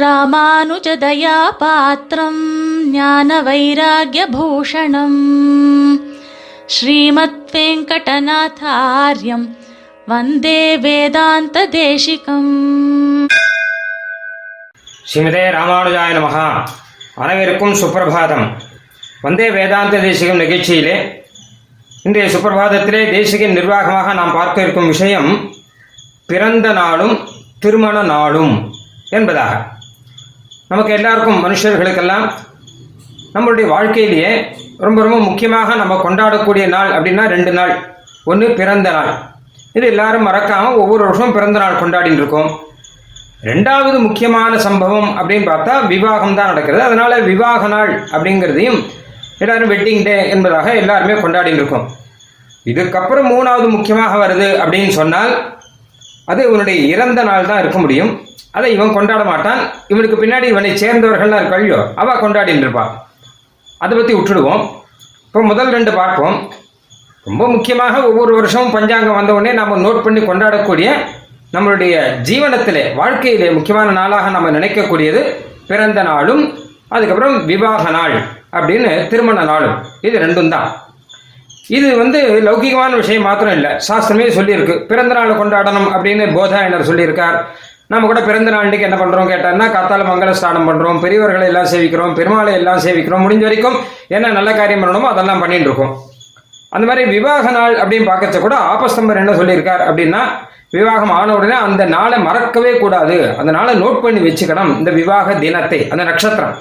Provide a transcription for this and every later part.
ராமானுஜதயாபாத்திரம் ஞான வைராகியபூஷணம் ஸ்ரீமத் வெங்கடநாதாரியம் வந்தே வேதாந்த தேசிகம் ஸ்ரீமதே ராமானுஜாய நமகா அனைவருக்கும் சுப்பிரபாதம். வந்தே வேதாந்த தேசிகம் நிகழ்ச்சியிலே இன்றைய சுப்பிரபாதத்திலே தேசிகின் நிர்வாகமாக நாம் பார்க்க இருக்கும் விஷயம் பிறந்த நாளும் திருமண நாளும் என்பதாக. நமக்கு எல்லாருக்கும் மனுஷர்களுக்கெல்லாம் நம்மளுடைய வாழ்க்கையிலேயே ரொம்ப ரொம்ப முக்கியமாக நம்ம கொண்டாடக்கூடிய நாள் அப்படின்னா ரெண்டு நாள். ஒன்று பிறந்த நாள். இது எல்லாரும் மறக்காமல் ஒவ்வொரு வருஷம் பிறந்த நாள் கொண்டாடின்னு இருக்கோம். ரெண்டாவது முக்கியமான சம்பவம் அப்படின்னு பார்த்தா விவாகம் தான் நடக்கிறது. அதனால விவாக நாள் அப்படிங்கிறதையும் எல்லாரும் வெட்டிங் டே என்பதாக எல்லாருமே கொண்டாடின்னு இருக்கோம். இதுக்கப்புறம் மூணாவது முக்கியமாக வருது அப்படின்னு சொன்னால் அது இவனுடைய இறந்த நாள் தான் இருக்க முடியும். அதை இவன் கொண்டாட மாட்டான். இவனுக்கு பின்னாடி இவனை சேர்ந்தவர்கள்லாம் இருக்கையோ அவ கொண்டாடிட்டு இருப்பான் அதை பற்றி விட்டுடுவோம். இப்போ முதல் ரெண்டு பார்ப்போம். ரொம்ப முக்கியமாக ஒவ்வொரு வருஷமும் பஞ்சாங்கம் வந்தவுடனே நாம் நாம நோட் பண்ணி கொண்டாடக்கூடிய நம்மளுடைய ஜீவனத்திலே வாழ்க்கையிலே முக்கியமான நாளாக நம்ம நினைக்கக்கூடியது பிறந்த நாளும் அதுக்கப்புறம் விவாக நாள் அப்படின்னு திருமண நாளும். இது ரெண்டும் தான். இது வந்து லௌகிகமான விஷயம் மாத்திரம் இல்லை சாஸ்திரமே சொல்லியிருக்கு. பிறந்த நாள் கொண்டாடணும் அப்படின்னு போதாயனர் சொல்லியிருக்கார். நம்ம கூட பிறந்த நாளுக்கு என்ன பண்றோம் கேட்டான்னா காத்தால மங்கள ஸ்நானம் பண்றோம் பெரியவர்களை எல்லாம் சேவிக்கிறோம் பெருமாளை எல்லாம் சேவிக்கிறோம். முடிஞ்ச வரைக்கும் என்ன நல்ல காரியம் பண்ணணுமோ அதெல்லாம் பண்ணிட்டு இருக்கோம். அந்த மாதிரி விவாக நாள் அப்படின்னு பார்க்கச்ச கூட ஆபஸ்தம்பர் என்ன சொல்லியிருக்கார் அப்படின்னா விவாகம் ஆன உடனே அந்த நாளை மறக்கவே கூடாது. அந்த நாளை நோட் பண்ணி வச்சுக்கணும். இந்த விவாக தினத்தை அந்த நட்சத்திரம்.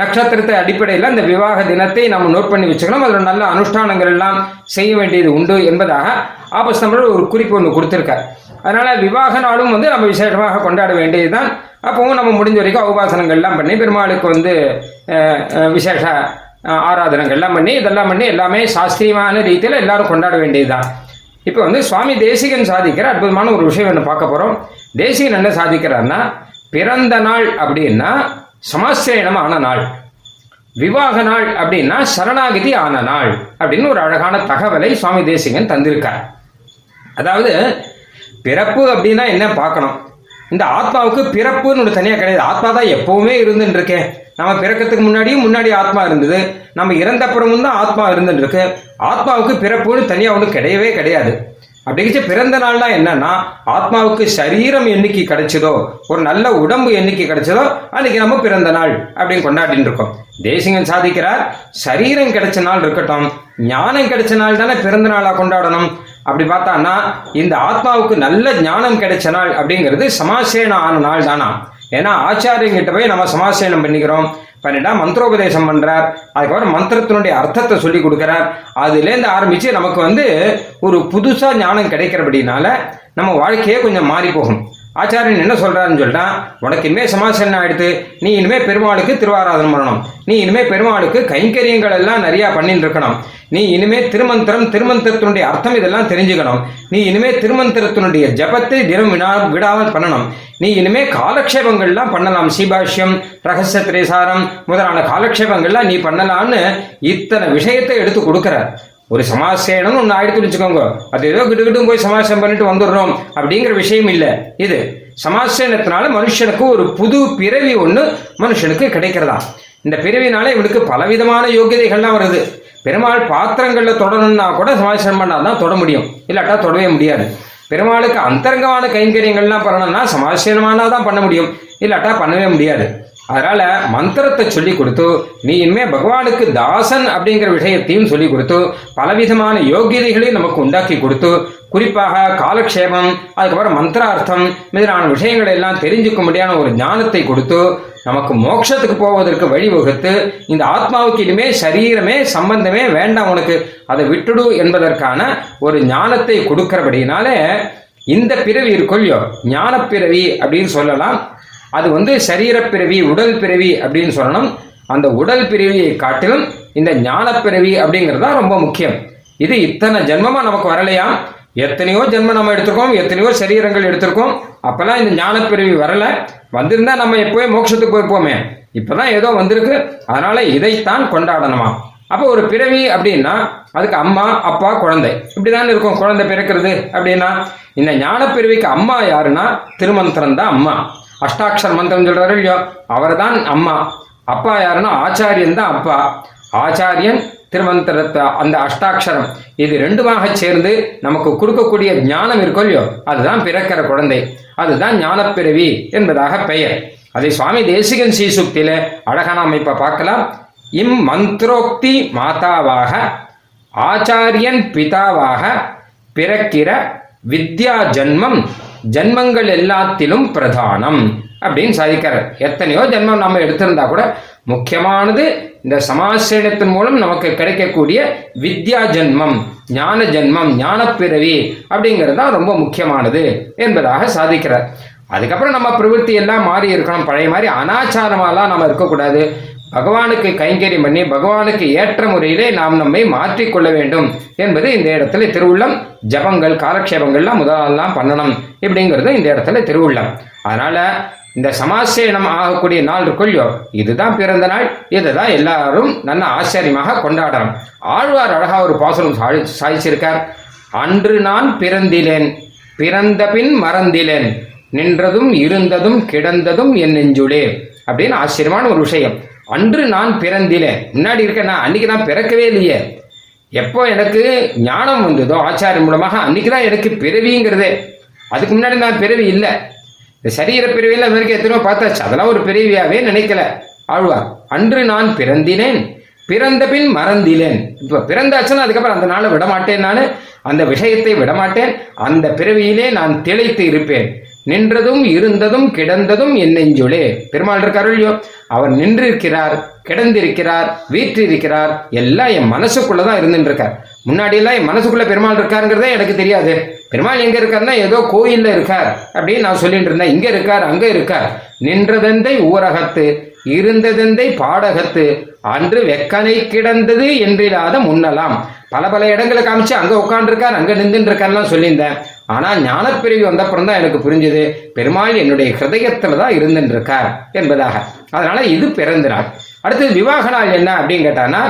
நட்சத்திரத்தை அடிப்படையில் அந்த விவாக தினத்தை நம்ம நோட் பண்ணி வச்சுக்கணும். அதில் நல்ல அனுஷ்டானங்கள் எல்லாம் செய்ய வேண்டியது உண்டு என்பதாக ஆபஸ்தம்பர் ஒரு குறிப்பு ஒன்று கொடுத்துருக்கார். அதனால விவாக நாளும் வந்து நம்ம விசேஷமாக கொண்டாட வேண்டியதுதான். அப்பவும் நம்ம முடிஞ்ச வரைக்கும் உபாசனங்கள்லாம் பண்ணி பெருமாளுக்கு வந்து விசேஷ ஆராதனங்கள்லாம் பண்ணி இதெல்லாம் பண்ணி எல்லாமே சாஸ்திரியமான ரீதியில் எல்லாரும் கொண்டாட வேண்டியதுதான். இப்போ வந்து சுவாமி தேசிகன் சாதிக்கிற அற்புதமான ஒரு விஷயம் என்ன பார்க்க போறோம்? தேசிகன் என்ன சாதிக்கிறார்னா பிறந்த நாள் அப்படின்னா சமாசிரயணம் ஆன நாள். விவாக நாள் அப்படின்னா சரணாகதி ஆன நாள் அப்படின்னு ஒரு அழகான தகவலை சுவாமி தேசிகன் தந்திருக்கார். அதாவது பிறப்பு அப்படின்னா என்ன பார்க்கணும்? இந்த ஆத்மாவுக்கு பிறப்புன்னு ஒரு தனியாக கிடையாது. ஆத்மா தான் எப்பவுமே இருந்துட்டு இருக்கேன் நம்ம பிறக்கிறதுக்கு முன்னாடியும் முன்னாடி ஆத்மா இருந்தது. நம்ம இறந்தப்புறமும் தான் ஆத்மா இருந்துட்டு இருக்கு ஆத்மாவுக்கு பிறப்புன்னு தனியாக ஒன்றும் கிடையவே கிடையாது. அப்படிங்கிச்சு பிறந்த நாள்னா என்னன்னா ஆத்மாவுக்கு சரீரம் என்னைக்கு கிடைச்சதோ ஒரு நல்ல உடம்பு என்னைக்கு கிடைச்சதோ அன்னைக்கு நம்ம பிறந்த நாள் அப்படின்னு கொண்டாடிட்டு இருக்கோம். தேசிகன் சாதிக்கிறார் சரீரம் கிடைச்ச நாள் இருக்கட்டும் ஞானம் கிடைச்ச நாள் தானே பிறந்த நாளா கொண்டாடணும். அப்படி பார்த்தான்னா இந்த ஆத்மாவுக்கு நல்ல ஞானம் கிடைச்ச நாள் அப்படிங்கிறது சமாசேன ஆன நாள் தானா? ஏன்னா ஆச்சாரியங்கிட்ட போய் நம்ம சமாசேனம் பண்ணிக்கிறோம். பண்ணிட்டா மந்திரோபதேசம் பண்றார். அதுக்கப்புறம் மந்திரத்தினுடைய அர்த்தத்தை சொல்லி கொடுக்கிறார். அதுலேருந்து ஆரம்பிச்சு நமக்கு வந்து ஒரு புதுசா ஞானம் கிடைக்கிறபடினால நம்ம வாழ்க்கையே கொஞ்சம் மாறி போகும் ஆச்சாரியன் என்ன சொல்றாருன்னு சொல்லிட்டா உனக்கு இனிமே சமாசனம் ஆயிடுத்து நீ இனிமே பெருமாளுக்கு திருவாராதனம் பண்ணணும். நீ இனிமே பெருமாளுக்கு கைங்கரியங்கள் எல்லாம் நிறைய பண்ணிட்டு இருக்கணும் நீ இனிமே திருமந்திரம் திருமந்திரத்தினுடைய அர்த்தம் இதெல்லாம் தெரிஞ்சுக்கணும். நீ இனிமே திருமந்திரத்தினுடைய ஜபத்தை தினம் வினா விடாமல் பண்ணணும். நீ இனிமே காலக்ஷேபங்கள்லாம் பண்ணலாம். சீபாஷ்யம் ரகசிய திரைசாரம் முதலான காலக்ஷேபங்கள்லாம் நீ பண்ணலாம்னு இத்தனை விஷயத்தை எடுத்து கொடுக்கிறார். ஒரு சமாசேனம் ஒன்று ஆயிடுத்து வச்சுக்கோங்க. அது ஏதோ கிட்டுக்கிட்டும் போய் சமாசம் பண்ணிட்டு வந்துடுறோம் அப்படிங்கிற விஷயம் இல்லை. இது சமாசேனத்தினால மனுஷனுக்கு ஒரு புது பிறவி ஒன்று மனுஷனுக்கு கிடைக்கிறதா? இந்த பிறவினால இவனுக்கு பலவிதமான யோகியதைகள்லாம் வருது. பெருமாள் பாத்திரங்களில் தொடணும்னா கூட சமாசனம் பண்ணாதான் தொட முடியும். இல்லாட்டா தொடவே முடியாது. பெருமாளுக்கு அந்தரங்கமான கைங்கரியங்கள்லாம் பண்ணணும்னா சமாசனமானா தான் பண்ண முடியும். இல்லாட்டா பண்ணவே முடியாது. அதனால மந்திரத்தை சொல்லி கொடுத்து நீ இனிமே பகவானுக்கு தாசன் அப்படிங்கிற விஷயத்தையும் சொல்லி கொடுத்து பலவிதமான யோகியதைகளையும் நமக்கு உண்டாக்கி கொடுத்து குறிப்பாக காலக்ஷேபம் அதுக்கப்புறம் மந்திரார்த்தம் முதலான விஷயங்களை எல்லாம் தெரிஞ்சுக்க முடியாத ஒரு ஞானத்தை கொடுத்து நமக்கு மோட்சத்துக்கு போவதற்கு வழிவகுத்து இந்த ஆத்மாவுக்கு இனிமே சரீரமே சம்பந்தமே வேண்டாம் உனக்கு அதை விட்டுடு என்பதற்கான ஒரு ஞானத்தை கொடுக்கிறபடினாலே இந்த பிறவி இருக்கொல்லையோ ஞான பிறவி அப்படின்னு சொல்லலாம். அது வந்து சரீரப்பிறவி உடல் பிறவி அப்படின்னு சொல்லணும். அந்த உடல் பிறவியை காட்டிலும் இந்த ஞானப்பிறவி அப்படிங்கிறது தான் ரொம்ப முக்கியம். இது இத்தனை ஜென்மமா நமக்கு வரலையாம் எத்தனையோ ஜென்மம் நம்ம எடுத்திருக்கோம் எத்தனையோ சரீரங்கள் எடுத்திருக்கோம். அப்பெல்லாம் இந்த ஞானப்பிறவி வரல. வந்திருந்தா நம்ம எப்பவே மோட்சத்துக்கு போயிருப்போமே. இப்பதான் ஏதோ வந்திருக்கு. அதனால இதைத்தான் கொண்டாடணுமா? அப்போ ஒரு பிறவி அப்படின்னா அதுக்கு அம்மா அப்பா குழந்தை. இப்படிதான் இருக்கும் குழந்தை பிறக்கிறது அப்படின்னா. இந்த ஞானப்பிறவிக்கு அம்மா யாருன்னா திருமந்திரம் தான் அம்மா. அஷ்டாட்சர் மந்திரம் சொல்றாரு இல்லையோ? அவர்தான் அம்மா. அப்பா யாருன்னா ஆச்சாரியன் தான் அப்பா. ஆச்சாரியன் திருமந்திரத்தை அந்த அஷ்டாட்சரம். இது ரெண்டுமாக சேர்ந்து நமக்கு கொடுக்கக்கூடிய ஞானம் இருக்கும் இல்லையோ? அதுதான் பிறக்கிற குழந்தை. அதுதான் ஞானப்பிறவி என்பதாக பெயர். அதை சுவாமி தேசிகன் சீசுக்தியில அழகா நாம் இப்ப பார்க்கலாம். இம் மந்திரோக்தி மாதாவாக ஆச்சாரியன் பிதாவாக பிறக்கிற வித்யா ஜன்மம் ஜென்மங்கள் எல்லாத்திலும் பிரதானம் அப்படின்னு சாதிக்கிறார் எத்தனையோ ஜென்மம் நம்ம எடுத்திருந்தா கூட முக்கியமானது இந்த சமாசிரியத்தின் மூலம் நமக்கு கிடைக்கக்கூடிய வித்யா ஜென்மம் ஞான ஜென்மம் ஞானப்பிறவி அப்படிங்கிறது தான் ரொம்ப முக்கியமானது என்பதாக சாதிக்கிறார். அதுக்கப்புறம் நம்ம பிரவೃತ್ತಿ எல்லாம் மாறி இருக்கணும் பழைய மாதிரி அனாச்சாரமாலாம் நம்ம இருக்கக்கூடாது. பகவானுக்கு கைங்கரியம் பண்ணி பகவானுக்கு ஏற்ற முறையிலே நாம் நம்மை மாற்றிக்கொள்ள வேண்டும் என்பது இந்த இடத்துல திருவுள்ளம். ஜபங்கள் காலக்ஷேபங்கள்லாம் முதலெல்லாம் பண்ணணும் இப்படிங்கிறது இந்த இடத்துல திருவுள்ளம். அதனால இந்த சமாசேனம் ஆகக்கூடிய நாள் இருக்குல்லையோ இதுதான் பிறந்த நாள். இதுதான் எல்லாரும் நல்ல ஆச்சரியமாக கொண்டாடணும். ஆழ்வார் அழகா ஒரு பாசனம் சாதிச்சிருக்கார். அன்று நான் பிறந்திலேன் பிறந்த பின் மறந்திலேன் நின்றதும் இருந்ததும் கிடந்ததும் என் நெஞ்சுளே அப்படின்னு ஆச்சரியமான ஒரு விஷயம். அன்று நான் பிறந்திலேன் முன்னாடி இருக்க நான் அன்னைக்கு நான் பிறக்கவே இல்லையே. எப்போ எனக்கு ஞானம் வந்ததோ ஆச்சாரம் மூலமாக அன்னைக்கு தான் எனக்கு பிறவிங்கிறதே. அதுக்கு முன்னாடி நான் பிறவி இல்லை. இந்த சரீர பிறவியில் அது வரைக்கும் எத்தனையோ பார்த்தாச்சு. அதெல்லாம் ஒரு பிறவியாவே நினைக்கல. ஆழ்வார் அன்று நான் பிறந்தினேன். பிறந்த பின் மறந்திலேன். இப்போ பிறந்தாச்சுன்னா அதுக்கப்புறம் அந்த நாளை விடமாட்டேன் நான். அந்த விஷயத்தை விடமாட்டேன். அந்த பிறவியிலே நான் திளைத்து இருப்பேன். நின்றதும் இருந்ததும் கிடந்ததும் என் நெஞ்சுளே பெருமாள் இருக்காரோ இல்லையோ அவர் நின்றிருக்கிறார் கிடந்திருக்கிறார் வீற்றிருக்கிறார். எல்லாம் என் மனசுக்குள்ள தான் இருந்துட்டு இருக்கார் முன்னாடி எல்லாம் என் மனசுக்குள்ள பெருமாள் இருக்காருங்கிறதே எனக்கு தெரியாது. பெருமாள் எங்க இருக்காருன்னா ஏதோ கோயில்ல இருக்கார் அப்படின்னு நான் சொல்லிட்டு இருந்தேன் இங்க இருக்கார் அங்க இருக்கார். நின்றதெந்தை ஊரகத்து இருந்ததெந்தை பாடகத்து அன்று வெக்கனை கிடந்தது என்றில்லாத முன்னலாம். பல பல இடங்களை காமிச்சு அங்க உட்காந்துருக்கார் அங்க நின்றுட்டு இருக்காருலாம் சொல்லியிருந்தேன். ஆனா ஞானப்பிரிவு வந்தப்புறம் தான் எனக்கு புரிஞ்சது. பெருமாள் என்னுடைய ஹிருதயத்துல தான் இருந்துருக்கார் இருக்கார் என்பதாக. அதனால இது பிறந்த நாள் அடுத்தது விவாக நாள் என்ன அப்படின்னு கேட்டானா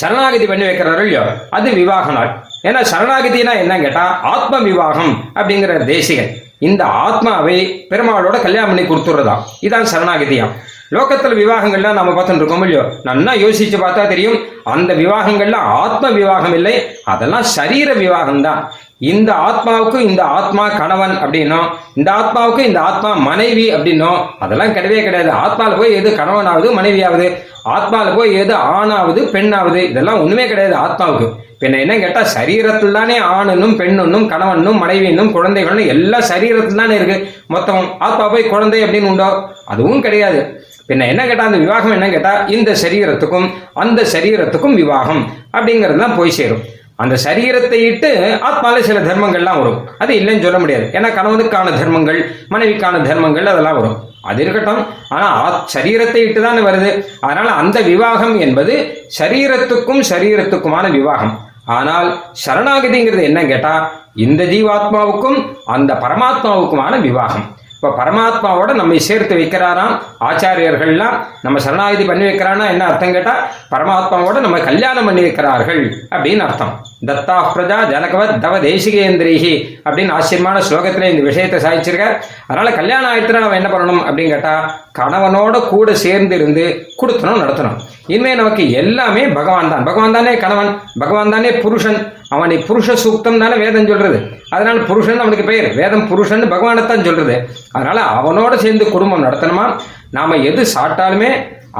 சரணாகதி பண்ணி வைக்கிறாரோ இல்லையோ அது விவாக நாள். ஏன்னா சரணாகதினா என்ன கேட்டா ஆத்ம விவாகம் அப்படிங்கிற தேசிகன். இந்த ஆத்மாவை பெருமாளோட கல்யாணம் பண்ணி கொடுத்துறதா இதான் சரணாகதியாம். லோகத்துல விவாகங்கள்லாம் நம்ம பார்த்துட்டு இருக்கோம் இல்லையோ நல்லா யோசிச்சு பார்த்தா தெரியும் அந்த விவாகங்கள்லாம் ஆத்ம விவாகம் இல்லை அதெல்லாம் சரீர விவாகம் தான் இந்த ஆத்மாவுக்கு இந்த ஆத்மா கணவன் அப்படின்னும் இந்த ஆத்மாவுக்கு இந்த ஆத்மா மனைவி அப்படின்னும் அதெல்லாம் கிடையவே கிடையாது. ஆத்மாவில் போய் எது கணவனாவது மனைவியாவது ஆத்மாவில் போய் எது ஆணாவது பெண்ணாவது இதெல்லாம் ஒண்ணுமே கிடையாது ஆத்மாவுக்கு. பின்ன என்ன கேட்டா சரீரத்தில் தானே ஆணுன்னும் பெண்ணுன்னும் கணவனும் மனைவின்னும் குழந்தைகளும் எல்லாம் சரீரத்தில் தானே இருக்கு. மொத்தம் ஆத்மா போய் குழந்தை அப்படின்னு உண்டோ? அதுவும் கிடையாது. பின்ன என்ன கேட்டா அந்த விவாகம் என்ன கேட்டா இந்த சரீரத்துக்கும் அந்த சரீரத்துக்கும் விவாகம் அப்படிங்கிறது தான் போய் சேரும். அந்த சரீரத்தை இட்டு ஆத்மால சில தர்மங்கள்லாம் வரும். அது இல்லைன்னு சொல்ல முடியாது. ஏன்னா கணவனுக்கான தர்மங்கள் மனைவிக்கான தர்மங்கள் அதெல்லாம் வரும். அது இருக்கட்டும். ஆனா ஆத்- சரீரத்தை இட்டு தானே வருது. அதனால அந்த விவாகம் என்பது சரீரத்துக்கும் சரீரத்துக்குமான விவாகம். ஆனால் சரணாகதிங்கிறது என்ன கேட்டா இந்த ஜீவாத்மாவுக்கும் அந்த பரமாத்மாவுக்குமான விவாகம். இப்ப பரமாத்மாவோட நம்மை சேர்த்து வைக்கிறாராம். ஆச்சாரியர்கள்லாம் நம்ம சரணாகதி பண்ணி வைக்கிறான்னா என்ன அர்த்தம் கேட்டா பரமாத்மாவோட நம்ம கல்யாணம் பண்ணி வைக்கிறார்கள் அப்படின்னு அர்த்தம். தத்தா பிரஜா ஜனகவத் தவ தேசிகேந்திரிஹி அப்படின்னு ஆச்சரியமான ஸ்லோகத்தில் இந்த விஷயத்தை சாதிச்சிருக்கார். அதனால கல்யாணம் ஆயிடுச்சுனா நம்ம என்ன பண்ணணும் அப்படின்னு கேட்டா கணவனோட கூட சேர்ந்து இருந்து கொடுத்தணும் நடத்தணும். இனிமே நமக்கு எல்லாமே பகவான் தான் பகவான் தானே கணவன் பகவான் தானே புருஷன் அவனை புருஷ சூக்தம் தானே வேதம் சொல்றது. அதனால புருஷன் அவனுக்கு பெயர். வேதம் புருஷன் பகவானைத்தான் சொல்றது. அதனால அவனோட சேர்ந்து குடும்பம் நடத்தணுமா? நாம எது சாப்பிட்டாலுமே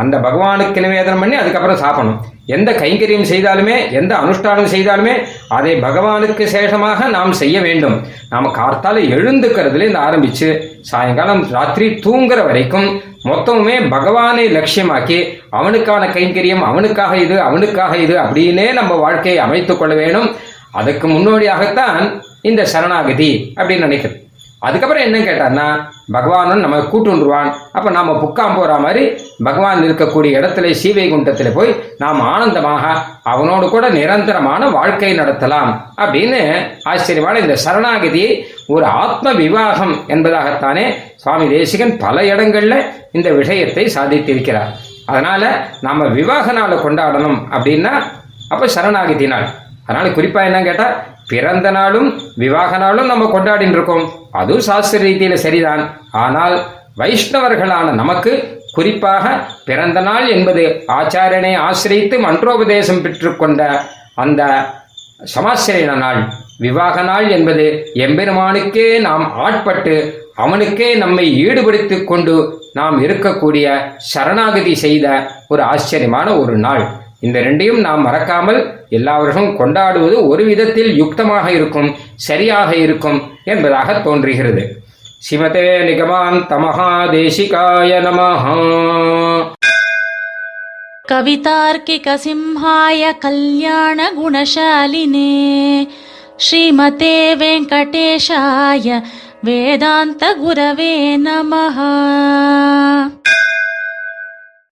அந்த பகவானுக்கு நிவேதனம் பண்ணி அதுக்கப்புறம் சாப்பிடணும். எந்த கைங்கரியம் செய்தாலுமே எந்த அனுஷ்டானம் செய்தாலுமே அதை பகவானுக்கு சேஷமாக நாம் செய்ய வேண்டும். நாம் கார்த்தால எழுந்துக்கிறதுல இருந்து ஆரம்பிச்சு சாயங்காலம் ராத்திரி தூங்குற வரைக்கும் மொத்தமுமே பகவானை லட்சியமாக்கி அவனுக்கான கைங்கரியம் அவனுக்காக இது அவனுக்காக இது அப்படின்னே நம்ம வாழ்க்கையை அமைத்துக் கொள்ள வேணும். அதுக்கு முன்னோடியாகத்தான் இந்த சரணாகதி அப்படின்னு நினைக்கிறது அதுக்கப்புறம் என்ன கேட்டான்னா பகவானும் நம்ம கூட்டுவான் அப்ப நாம புக்காம் போற மாதிரி பகவான் இருக்கக்கூடிய இடத்துல சீவை குண்டத்தில் போய் நாம் ஆனந்தமாக அவனோடு கூட நிரந்தரமான வாழ்க்கை நடத்தலாம் அப்படின்னு ஆச்சரியமான இந்த சரணாகதியை ஒரு ஆத்ம விவாகம் என்பதாகத்தானே சுவாமி தேசிகன் பல இடங்கள்ல இந்த விஷயத்தை சாதித்திருக்கிறார். அதனால நாம விவாக நாளை கொண்டாடணும் அப்படின்னா அப்ப சரணாகதி நாள். அதனால குறிப்பா என்ன கேட்டா பிறந்த நாளும் விவாக நாளும் நம்ம கொண்டாடின்னு இருக்கோம் அதுவும் சாஸ்திர ரீதியில சரிதான். ஆனால் வைஷ்ணவர்களான நமக்கு குறிப்பாக பிறந்த நாள் என்பது ஆச்சாரியனை ஆசிரித்து மன்றோபதேசம் பெற்றுக்கொண்ட அந்த சமாசிரியன நாள் விவாக நாள் என்பது எம்பெருமானுக்கே நாம் ஆட்பட்டு அவனுக்கே நம்மை ஈடுபடுத்திக் கொண்டு நாம் இருக்கக்கூடிய சரணாகதி செய்த ஒரு ஆச்சரியமான ஒரு நாள். இந்த ரெண்டையும் நாம் மறக்காமல் எல்லா வருஷமும் கொண்டாடுவது ஒரு விதத்தில் யுக்தமாக இருக்கும் சரியாக இருக்கும் என்பதாக தோன்றுகிறது சிவதே நிகமாந்த மகாதேசிகாய நமஹா कवितार्किकसिंहाय कल्याणगुणशालिने श्रीमते वेङ्कटेशाय वेदान्तगुरवे नमः